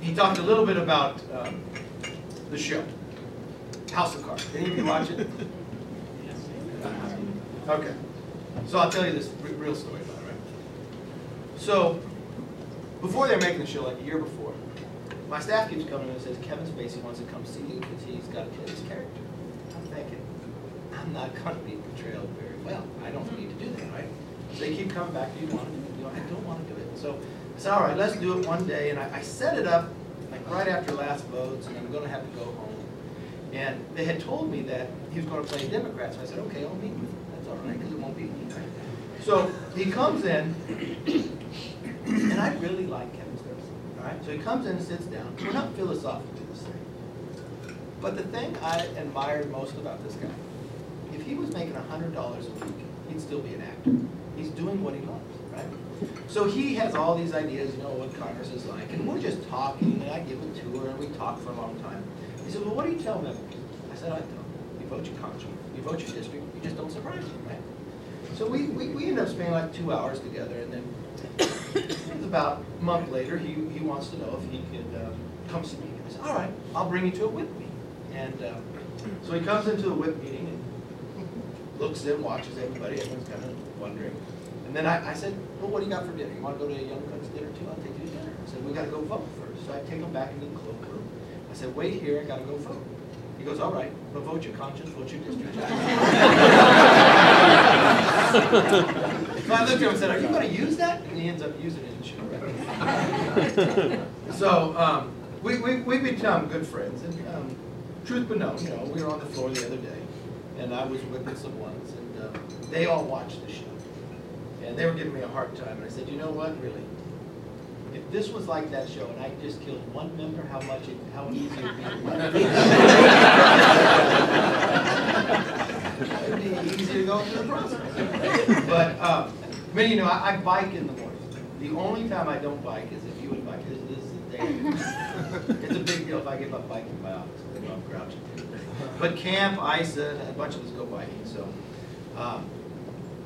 he talked a little bit about um, the show, House of Cards. Any of you watch it? Okay. So I'll tell you this re- real story about it, right? So, before they were making the show, like a year before, my staff keeps coming and says, Kevin Spacey wants to come see you because he's got to play this character. I'm thinking, I'm not going to be portrayed very well. I don't need to do that, right? So they keep coming back, do you want to do it? You- I don't want to do it. So Said, all right, let's do it one day. And I, I set it up like right after last votes and I'm going to have to go home. And they had told me that he was going to play Democrat. So I said, okay, I'll meet with him. That's all right, because it won't be me. So he comes in, and I really like Kevin Spacey. All right, so he comes in and sits down. We're not philosophically the same. But the thing I admired most about this guy, if he was making hundred dollars a week, he'd still be an actor. He's doing what he loves, right? So he has all these ideas, you know, what Congress is like, and we're just talking, and I give a tour, and we talk for a long time. He said, well, what do you tell members? I said, I them, you vote your conscience, you vote your district, you just don't surprise them, right? So we, we, we ended up spending like two hours together, and then about a month later, he, he wants to know if he could um, come see me. I said, all right, I'll bring you to a whip meeting. And um, so he comes into a whip meeting and looks in, watches everybody, everyone's kind of wondering. And then I, I said, well, what do you got for dinner? You want to go to a Young Guns dinner too? I'll take you to dinner. I said, we got to go vote first. So I take him back into the cloakroom. I said, wait here, I got to go vote. He goes, all right, but vote your conscience, vote your district. So I looked at him and said, are you going to use that? And he ends up using it in the show. So um, we, we, we become good friends. And um, truth be known, you know, we were on the floor the other day, and I was whipping some ones, and um, they all watched the show. And they were giving me a hard time, and I said, you know what, really? If this was like that show, and I just killed one member, how much, it, how easy it would be to win. It'd be easy to go through the process. But, um, mean, you know, I, I bike in the morning. The only time I don't bike is if you invite, because this is the day. It's a big deal if I give up biking in my office, I'm. But camp, Issa, a bunch of us go biking, so, um,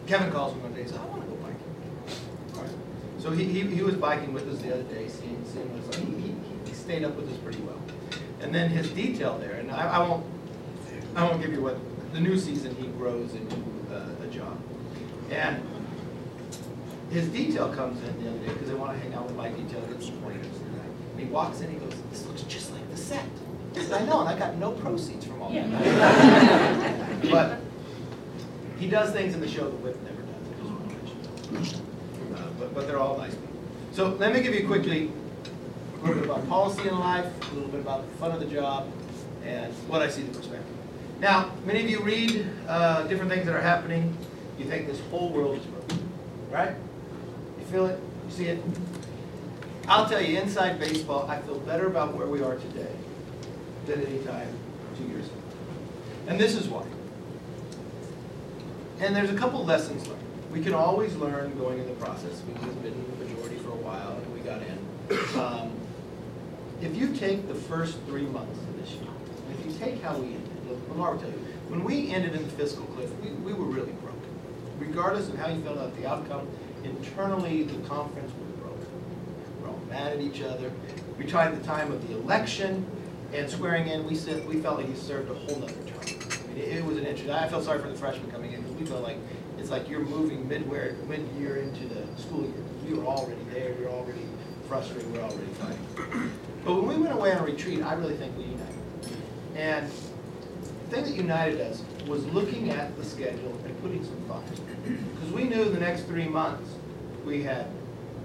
Kevin calls me one day and says, I wanna go biking. All right. So he, he, he was biking with us the other day, seeing, seeing what it's like. He, he, he stayed up with us pretty well. And then his detail there, and I, I won't, I won't give you what, the new season, he grows into uh, a job. And his detail comes in the other day, because they want to hang out with my detail, get some pointers. And he walks in, he goes, this looks just like the set. I said, I know, and I got no proceeds from all that. But he does things in the show that Whip never does. Uh, But, but they're all nice people. So let me give you quickly a little bit about policy in life, a little bit about the fun of the job, and what I see the perspective. Now, many of you read uh, different things that are happening. You think this whole world is broken, right? You feel it? You see it? I'll tell you, inside baseball, I feel better about where we are today than any time two years ago. And this is why. And there's a couple lessons learned. We can always learn going in the process. We've been in the majority for a while and we got in. Um, If you take the first three months of this year, if you take how we ended, Lamar will tell you, when we ended in the fiscal cliff, we, we were really broken. Regardless of how you felt about the outcome, internally, the conference was broken. We're all mad at each other. We tried the time of the election and swearing in, we said, we felt like he served a whole nother term. It, it was an interesting, I felt sorry for the freshmen coming in, because we felt like, it's like you're moving midway, mid-year into the school year. We were already there, we were already frustrated, we were already fighting. But when we went away on a retreat, I really think we united. And the thing that united us was looking at the schedule and putting some thought. Because we knew the next three months, we had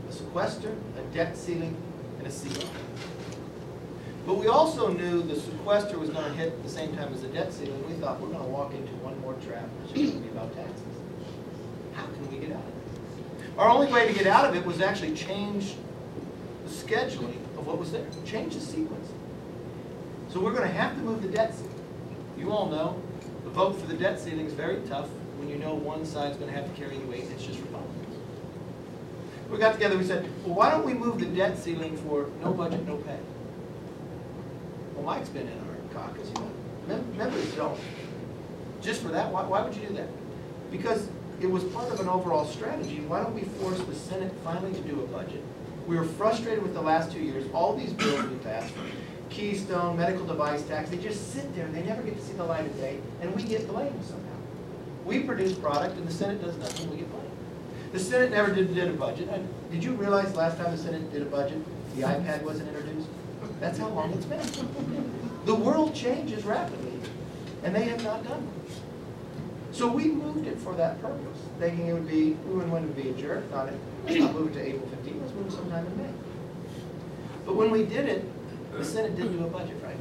a sequester, a debt ceiling, and a CR. But we also knew the sequester was gonna hit at the same time as the debt ceiling. We thought, we're gonna walk into one more trap, which is gonna be about taxes. How can we get out of this? Our only way to get out of it was actually change the scheduling of what was there, change the sequence. So we're gonna have to move the debt ceiling. You all know, the vote for the debt ceiling is very tough when you know one side's gonna have to carry the weight, and it's just Republicans. We got together, we said, well, why don't we move the debt ceiling for no budget, no pay? Mike's been in our caucus, you know, Mem- members don't. Just for that, why, why would you do that? Because it was part of an overall strategy, why don't we force the Senate finally to do a budget? We were frustrated with the last two years, all these bills we passed, Keystone, medical device tax, they just sit there, and they never get to see the light of day, and we get blamed somehow. We produce product, and the Senate does nothing, we get blamed. The Senate never did, did a budget. And Did you realize last time the Senate did a budget, the iPad wasn't introduced? That's how long it's been. The world changes rapidly, and they have not done much. So we moved it for that purpose, thinking it would be, we wouldn't want to be a jerk, not, let's not move it to April fifteenth, let's move it sometime in May. But when we did it, the Senate didn't do a budget, right?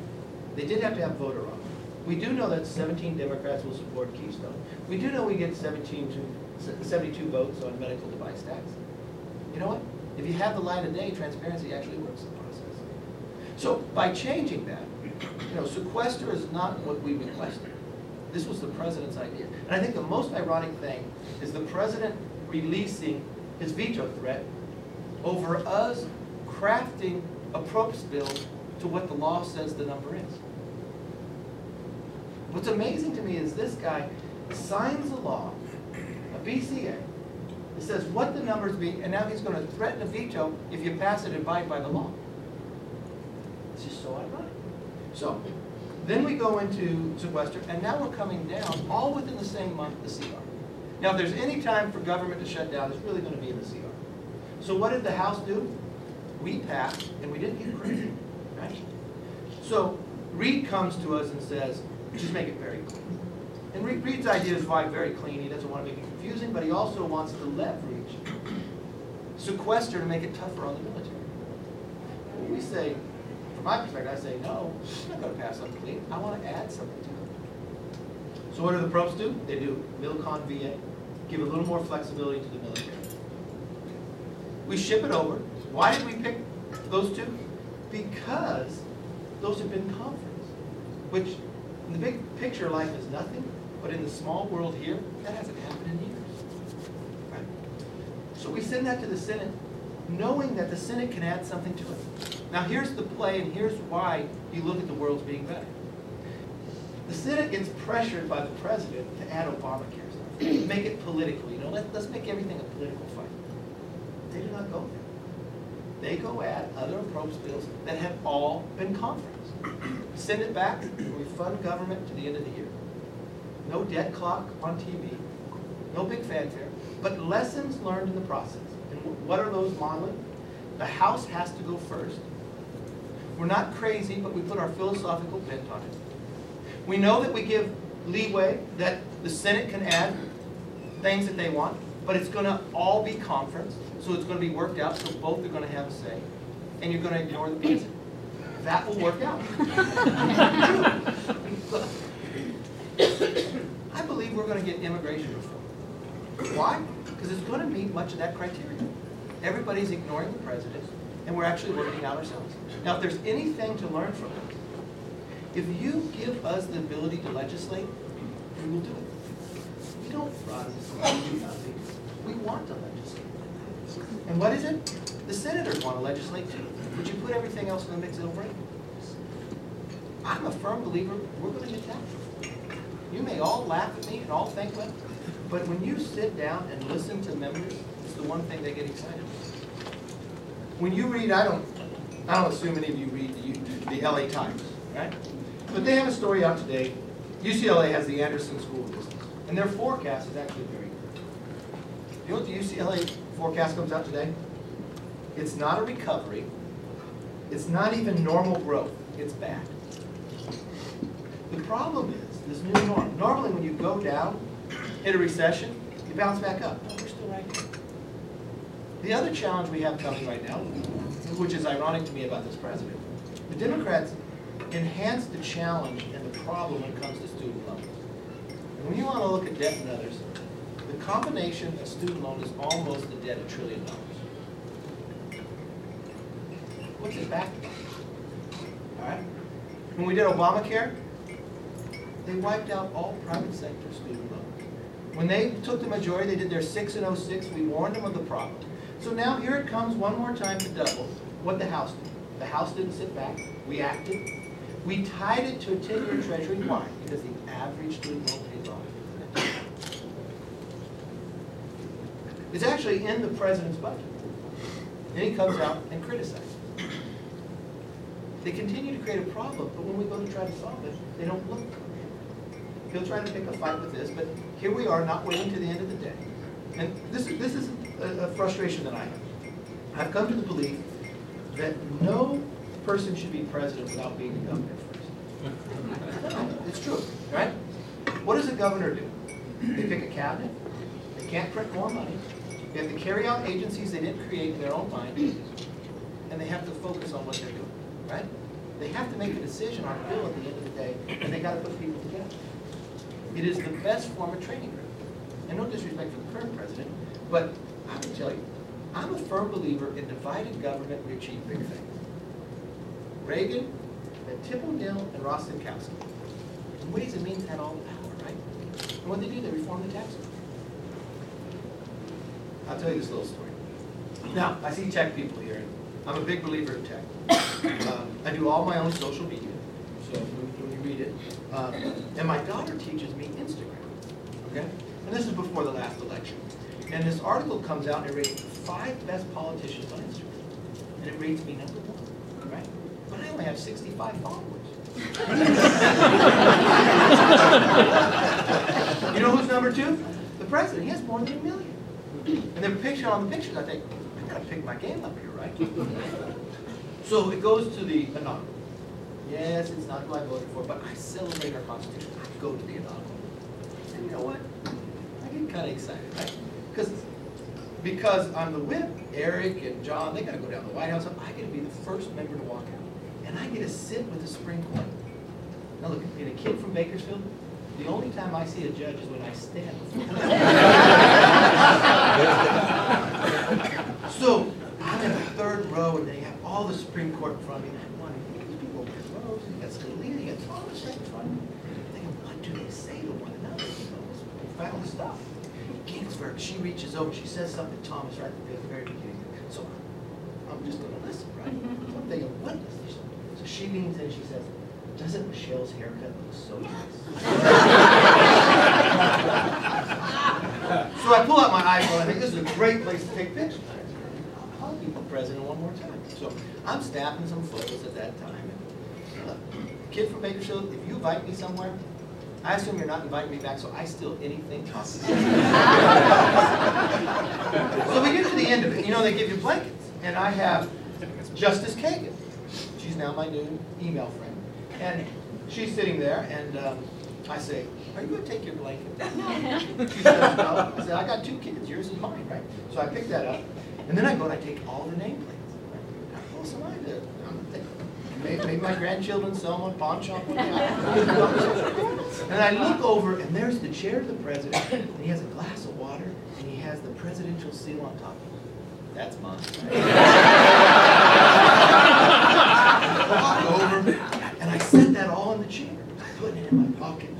They did have to have voter on it. We do know that seventeen Democrats will support Keystone. We do know we get 17 to 72 votes on medical device tax. You know what? If you have the light of day, transparency actually works. So by changing that, you know, sequester is not what we requested. This was the president's idea. And I think the most ironic thing is the president releasing his veto threat over us crafting a PROPS bill to what the law says the number is. What's amazing to me is this guy signs a law, a BCA, that says what the numbers be, and now he's gonna threaten a veto if you pass it and abide by the law. It's just so ironic. So, then we go into sequester, and now we're coming down, all within the same month, the CR. Now, if there's any time for government to shut down, it's really gonna be in the CR. So what did the House do? We passed, and we didn't get credit, right? So Reid comes to us and says, just make it very clean. And Reid- Reid's idea is why very clean, he doesn't want to make it confusing, but he also wants to leverage sequester to make it tougher on the military. We say, my perspective, I say, no, I'm not gonna pass something clean, I want to add something to it. So what do the pros do? They do Milcon VA, give a little more flexibility to the military. We ship it over. Why did we pick those two? Because those have been conference, which in the big picture, life is nothing, but in the small world here, that hasn't happened in years. Right? So we send that to the Senate, knowing that the Senate can add something to it. Now, here's the play, and here's why you look at the world's being better. The Senate gets pressured by the president to add Obamacare stuff, make it political, you know, let, let's make everything a political fight. They do not go there. They go add other approps bills that have all been conference. Send it back, we fund government to the end of the year. No debt clock on TV, no big fanfare, but lessons learned in the process. And what are those modeling? The House has to go first. We're not crazy, but we put our philosophical bent on it. We know that we give leeway, that the Senate can add things that they want, but it's gonna all be conference, so it's gonna be worked out, so both are gonna have a say, and you're gonna ignore the basic. That will work out. I believe we're gonna get immigration reform. Why? Because it's gonna meet much of that criteria. Everybody's ignoring the president, and we're actually working out ourselves. Now, if there's anything to learn from it, if you give us the ability to legislate, we will do it. We don't run. We want to legislate. And what is it? The senators want to legislate too. But you put everything else in the mix, it'll break. I'm a firm believer, we're gonna get taxed. You may all laugh at me and all think, well, but when you sit down and listen to members, it's the one thing they get excited about. When you read, I don't, I don't assume any of you read the, the LA Times, right? But they have a story out today. UCLA has the Anderson School of Business, and their forecast is actually very good. You know what the UCLA forecast comes out today? It's not a recovery. It's not even normal growth. It's bad. The problem is, this new norm, normally when you go down, hit a recession, you bounce back up. No, we're still right here. The other challenge we have coming right now, which is ironic to me about this president, the Democrats enhance the challenge and the problem when it comes to student loans. And when you want to look at debt and others, the combination of student loan is almost the debt of trillion dollars. What's it back? All right? When we did Obamacare, they wiped out all private sector student loans. When they took the majority, they did their six and oh six, we warned them of the problem. So now here it comes one more time to double what the House did. The House didn't sit back, we acted. We tied it to a ten-year treasury, why? Because the average student loan pays off. It's actually in the president's budget. Then he comes out and criticizes. They continue to create a problem, but when we go to try to solve it, they don't look. He'll try to pick a fight with this, but here we are, not waiting to the end of the day. And this is, this is a a frustration that I have. I've come to the belief that no person should be president without being the governor first. No, It's true, right? What does a governor do? They pick a cabinet, they can't print more money, they have to carry out agencies they didn't create in their own mind, and they have to focus on what they're doing, right? They have to make a decision on a bill at the end of the day, and they gotta put people together. It is the best form of training ground. And no disrespect for the current president, but I can tell you, I'm a firm believer in divided government, we achieve big things. Reagan, and Tip O'Neill, and Rostenkowski. And Ways and Means had all the power, right? And what they do, they reform the tax code. I'll tell you this little story. Now, I see tech people here. I'm a big believer in tech. Um, I do all my own social media, so when when you read it. Um, And my daughter teaches me Instagram, okay? And this is before the last election. And this article comes out and it rates the five best politicians on Instagram. And it rates me number one, right? But I only have 65 followers. You know who's number two? The president. He has more than a million. And then picture on the pictures. I think, I gotta pick my game up here, right? So it goes to the inaugural. Yes, it's not who I voted for, but I celebrate our Constitution. I go to the inaugural. And you know what? I get kind of excited, right? Because, because I'm the whip, Eric and John, they gotta go down to the White House. I get to be the first member to walk out. And I get to sit with the Supreme Court. Now look, being a kid from Bakersfield, the only time I see a judge is when I stand. So I'm in the third row and they have all the Supreme Court in front of me. And I'm wondering, these people Rose, you got Scalia, you got Thomas right in front of me. I'm thinking, what do they say to one another? You know, profound stuff. Ginsburg, she reaches over, she says something to Thomas right at the very beginning. So I'm just gonna listen, right? So I'm thinking, what is this? So she leans in and she says, doesn't Michelle's haircut look so nice? So I pull out my iPhone, I think this is a great place to take pictures. I'll be the president one more time. So I'm snapping some photos at that time. And, uh, Kid from Bakersfield, if you invite me somewhere, I assume you're not inviting me back, so I steal anything possible. So we get to the end of it, you know, they give you blankets, and I have Justice Kagan. She's now my new email friend. And she's sitting there, and um, I say, are you gonna take your blanket? She says, no. I said, I got two kids, yours is mine, right? So I pick that up, and then I go and I take all the nameplates. How close am I to, I'm thinking, maybe, maybe my grandchildren sell them on pawn shop one. And I look over, and there's the chair of the president, and he has a glass of water, and he has the presidential seal on top of it. That's mine. Walk over, and I set that all in the chair. I put it in my pocket.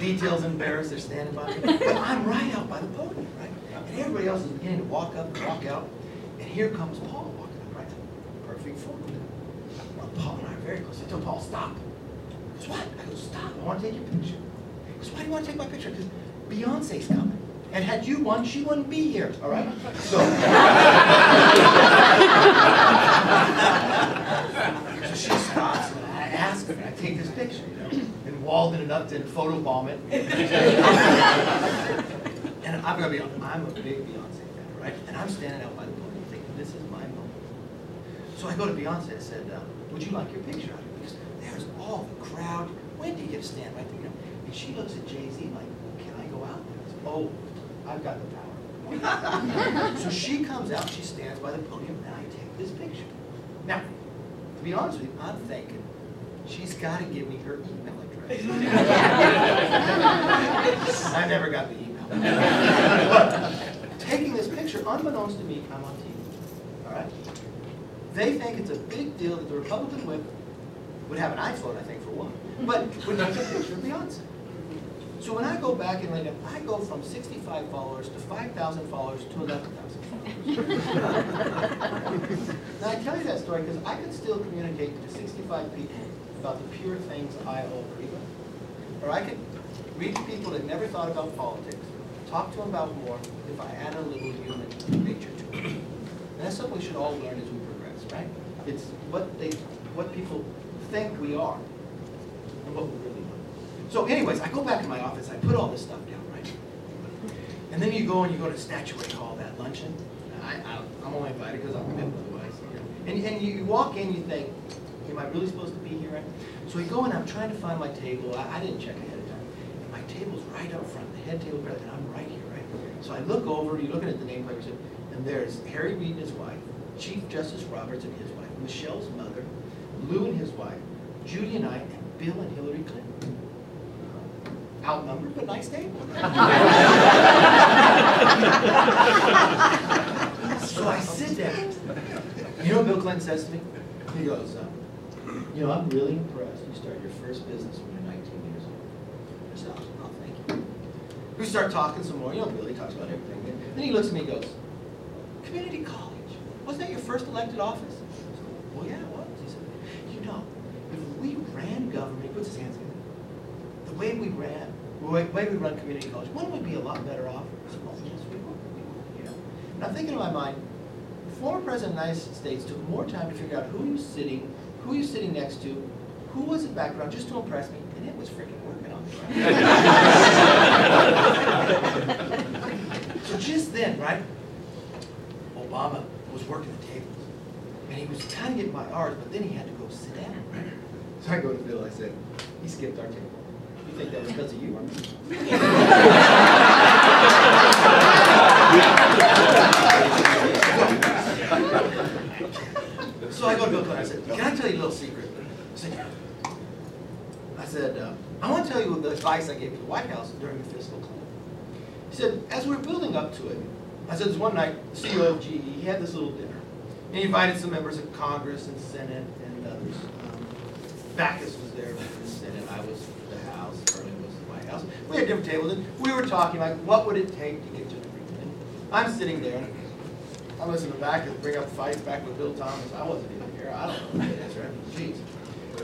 Details embarrassed, they're standing by me. But I'm right out by the podium, right? And everybody else is beginning to walk up and walk out. And here comes Paul walking up, right? Perfect photo. Paul and I are very close. I told Paul, stop. He goes, what? I go, stop, I want to take your picture. He goes, why do you want to take my picture? Because Beyonce's coming. And had you won, she wouldn't be here, all right? So. So she stops and I ask her, and I take this picture, you know, and Walden and Upton photobomb it. And I'm gonna be, I'm a big Beyonce fan, right? And I'm standing out by the podium thinking, this is my moment. So I go to Beyonce and said, uh, would you like your picture? Because there's all the crowd. When do you get to stand right there? And she looks at Jay-Z like, can I go out there? I said, oh, I've got the power. So she comes out, she stands by the podium, and I take this picture. Now, to be honest with you, I'm thinking, she's gotta give me her email address. I never got the email. But taking this picture, unbeknownst to me, I'm on TV, all right? They think it's a big deal that the Republican whip would have an iPhone, I think, for one, but would take a picture of Beyonce. So when I go back and lay down, I go from sixty-five followers to five thousand followers to eleven thousand followers. Now, I tell you that story because I can still communicate to sixty-five people about the pure things I all agree with. Or I could reach people that never thought about politics, talk to them about war, if I add a little human nature to it. And that's something we should all learn as we progress, right? It's what they, what people think we are and what we really are. So anyways, I go back in my office, I put all this stuff down, right? And then you go and you go to Statuary Hall, that luncheon. I, I, I'm only invited because I'm committed otherwise. And, and you walk in, you think, am I really supposed to be here? So we go and I'm trying to find my table. I, I didn't check ahead of time. And my table's right up front, the head table, and I'm right here, right? So I look over, you're looking at the nameplate, and there's Harry Reid and his wife, Chief Justice Roberts and his wife, Michelle's mother, Lew and his wife, Judy and I, and Bill and Hillary Clinton. Outnumbered, but nice table. So I sit down. You know what Bill Clinton says to me? He goes, uh, you know, I'm really impressed. You start your first business when you're 19 years old. I said, oh, thank you. We start talking some more. You know, Billy talks about everything. Then he looks at me and goes, community college. Wasn't that your first elected office? Well, yeah, it was. He said, you know, if we ran government, he puts his hands together, the way we ran, the way way we run community college, wouldn't we be a lot better off? I said, well, yes, we would. Would, yeah. And I'm thinking in my mind, the former president of the United States took more time to figure out who he was sitting, who he was sitting next to, who was his background, just to impress me, and it was freaking working on me. so just then, right, Obama was working the tables, and he was kind of getting my ours, but then he had to go sit down. So I go to Bill, I said, he skipped our table. You think that was because of you? So I go to Bill Clinton, I said, can I tell you a little secret? I said, I said, uh, I want to tell you the advice I gave to the White House during the fiscal climate. He said, as we're building up to it, I said, this one night, the CEO of GE, he had this little dinner. And he invited some members of Congress and Senate and others. Um, Baucus was there for the Senate, I was the House, Erling was the White House. We had different tables, and we were talking like, what would it take to get to an agreement? I'm sitting there, I was in the back and bring up fights back with Bill Thomas. I wasn't even here. I don't know is, right? Jeez.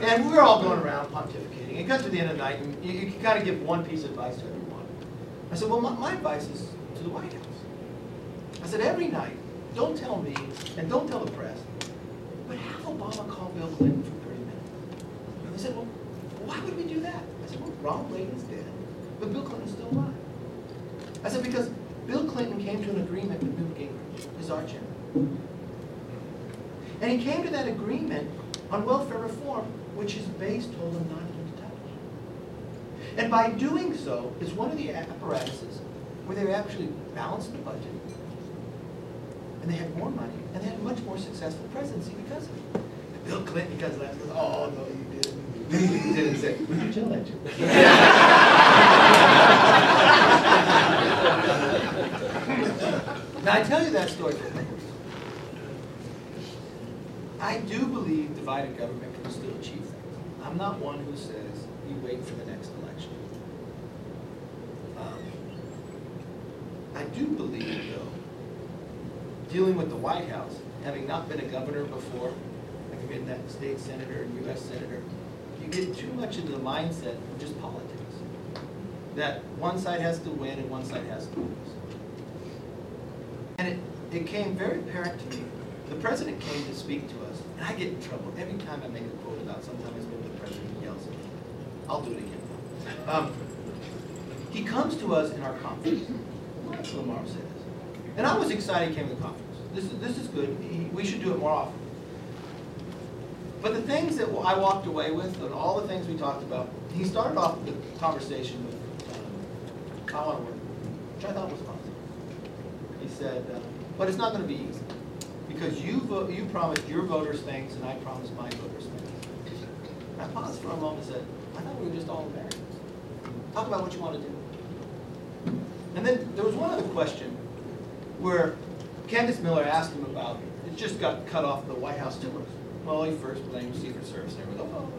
And we were all going around pontificating. It got to the end of the night, and you, you kind of give one piece of advice to everyone. I said, well, my, my advice is to the White House. I said, every night, don't tell me, and don't tell the press, but have Obama call Bill Clinton for 30 minutes. And they said, well, why would we do that? I said, well, Ronald Reagan's dead, but Bill Clinton's still alive. I said, because Bill Clinton came to an agreement with Newt Gingrich, his arch enemy. And he came to that agreement on welfare reform, which his base told him not to touch. And by doing so, is one of the apparatuses where they actually balanced the budget, and they had more money, and they had a much more successful presidency because of it. And Bill Clinton, because of that, goes, oh, no, you didn't. He didn't say, would you to? Now, I tell you that story for a. I do believe divided government can still achieve things. I'm not one who says you wait for the next election. Um, I do believe, though, dealing with the White House, having not been a governor before, having been that state senator and U.S. senator, you get too much into the mindset of just politics. That one side has to win and one side has to lose. And it, it came very apparent to me. The president came to speak to us, and I get in trouble every time I make a quote about sometimes when the president and yells at me. I'll do it again. Um, he comes to us in our conference. Lamar says. And I was excited he came to the conference. This is, this is good. We should do it more often. But the things that I walked away with, and all the things we talked about, he started off the conversation with, um, I want to work, which I thought was positive. He said, uh, but it's not going to be easy, because you, you promised your voters things, and I promised my voters things. And I paused for a moment and said, I thought we were just all Americans. Talk about what you want to do. And then there was one other question where Candice Miller asked him about, it it just got cut off the White House tours. Well, he first blamed Secret Service and everything. Oh.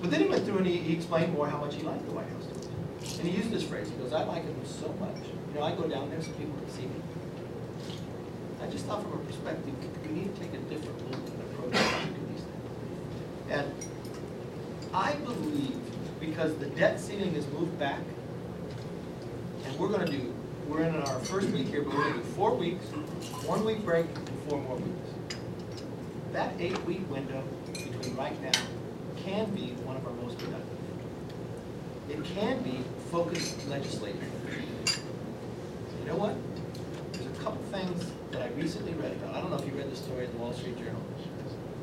But then he went through and he, he explained more how much he liked the White House tours. And he used this phrase, he goes, I like them so much. You know, I go down there so people can see me. I just thought from a perspective, we need to take a different look and approach to these things. And I believe, because the debt ceiling is moved back, and we're gonna do we're in our first week here, but we're gonna do four weeks, one week break, and four more weeks. That eight-week window between right now can be one of our most productive. It can be focused legislature. You know what? There's a couple things that I recently read about. I don't know if you read the story in the Wall Street Journal.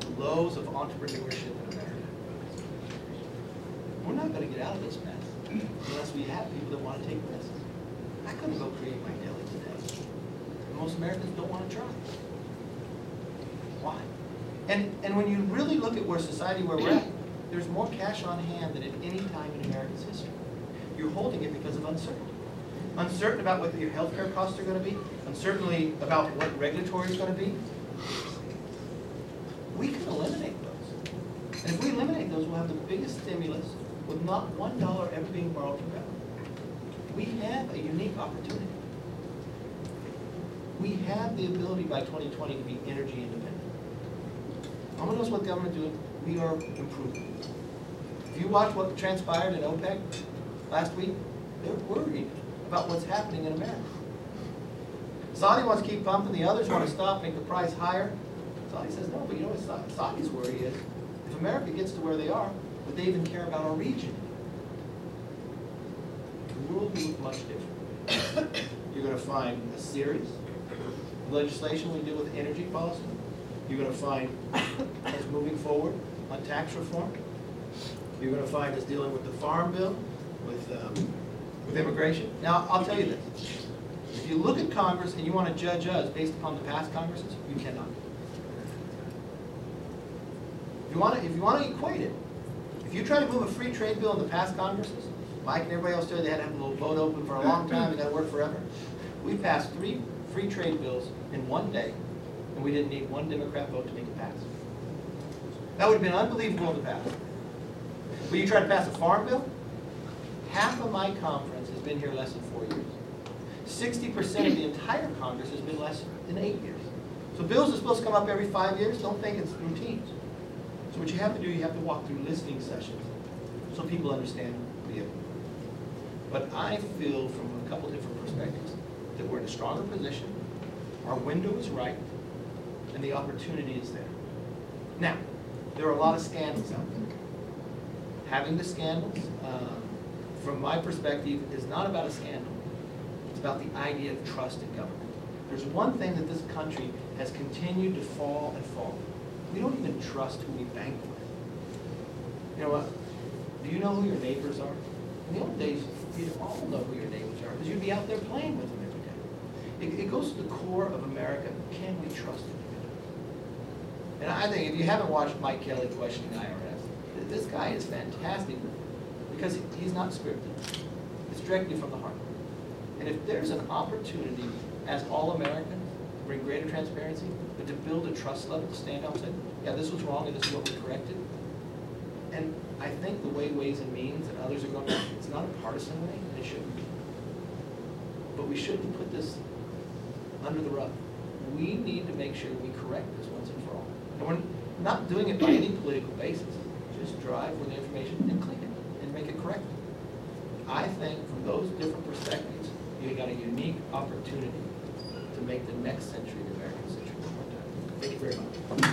The lows of entrepreneurship in America. We're not gonna get out of this mess unless we have people that wanna take risks. I couldn't go create my deli today. Most Americans don't wanna try. Why? And, and when you really look at where society, where we're at, there's more cash on hand than at any time in America's history. You're holding it because of uncertainty. Uncertain about what your healthcare costs are gonna be, uncertainly about what regulatory is gonna be. We can eliminate those. And if we eliminate those, we'll have the biggest stimulus with not one dollar ever being borrowed from government. We have a unique opportunity. We have the ability by 2020 to be energy independent. To know what government is doing, we are improving. If you watch what transpired in OPEC last week, they're worried about what's happening in America. Saudi wants to keep pumping, the others want to stop, make the price higher. Saudi says, no, but you know what Sa- Saudi's worry is? If America gets to where they are, would they even care about our region? The world will look much different. You're gonna find a series legislation we do with energy policy. You're gonna find us moving forward on tax reform. You're gonna find us dealing with the farm bill, with, um, with immigration. Now, I'll tell you this. If you look at Congress and you wanna judge us based upon the past Congresses, you cannot. If you wanna, if you wanna equate it, if you try to move a free trade bill in the past Congresses, Mike and everybody else did, they had to have a little vote open for a long time, they gotta work forever. We passed three free trade bills in one day, and we didn't need one Democrat vote to make it pass. That would've been unbelievable to pass. But you try to pass a farm bill, half of my conference has been here less than four years. Sixty percent of the entire Congress has been less than eight years. So bills are supposed to come up every five years, don't think it's routine. So what you have to do, you have to walk through listening sessions, so people understand the, bill. but I feel from a couple different perspectives, that we're in a stronger position, our window is right, and the opportunity is there. Now, there are a lot of scandals out there. Having the scandals, um, from my perspective, is not about a scandal. It's about the idea of trust in government. There's one thing that this country has continued to fall and fall. We don't even trust who we bank with. You know what? Do you know who your neighbors are? In the old days, you'd all know who your neighbors are, because you'd be out there playing with them. It, it goes to the core of America, can we trust it? And I think if you haven't watched Mike Kelly questioning IRS, this guy is fantastic, because he's not scripted. It's directly from the heart. And if there's an opportunity as all Americans to bring greater transparency, but to build a trust level, to stand up and say, yeah, this was wrong and this is what we corrected. And I think the way Ways and Means and others are going, it's not a partisan way, and it shouldn't be. But we shouldn't put this under the rug. We need to make sure we correct this once and for all. And we're not doing it by any political basis. Just drive with the information and clean it and make it correct. I think from those different perspectives, you've got a unique opportunity to make the next century the American century one more time. Thank you very much.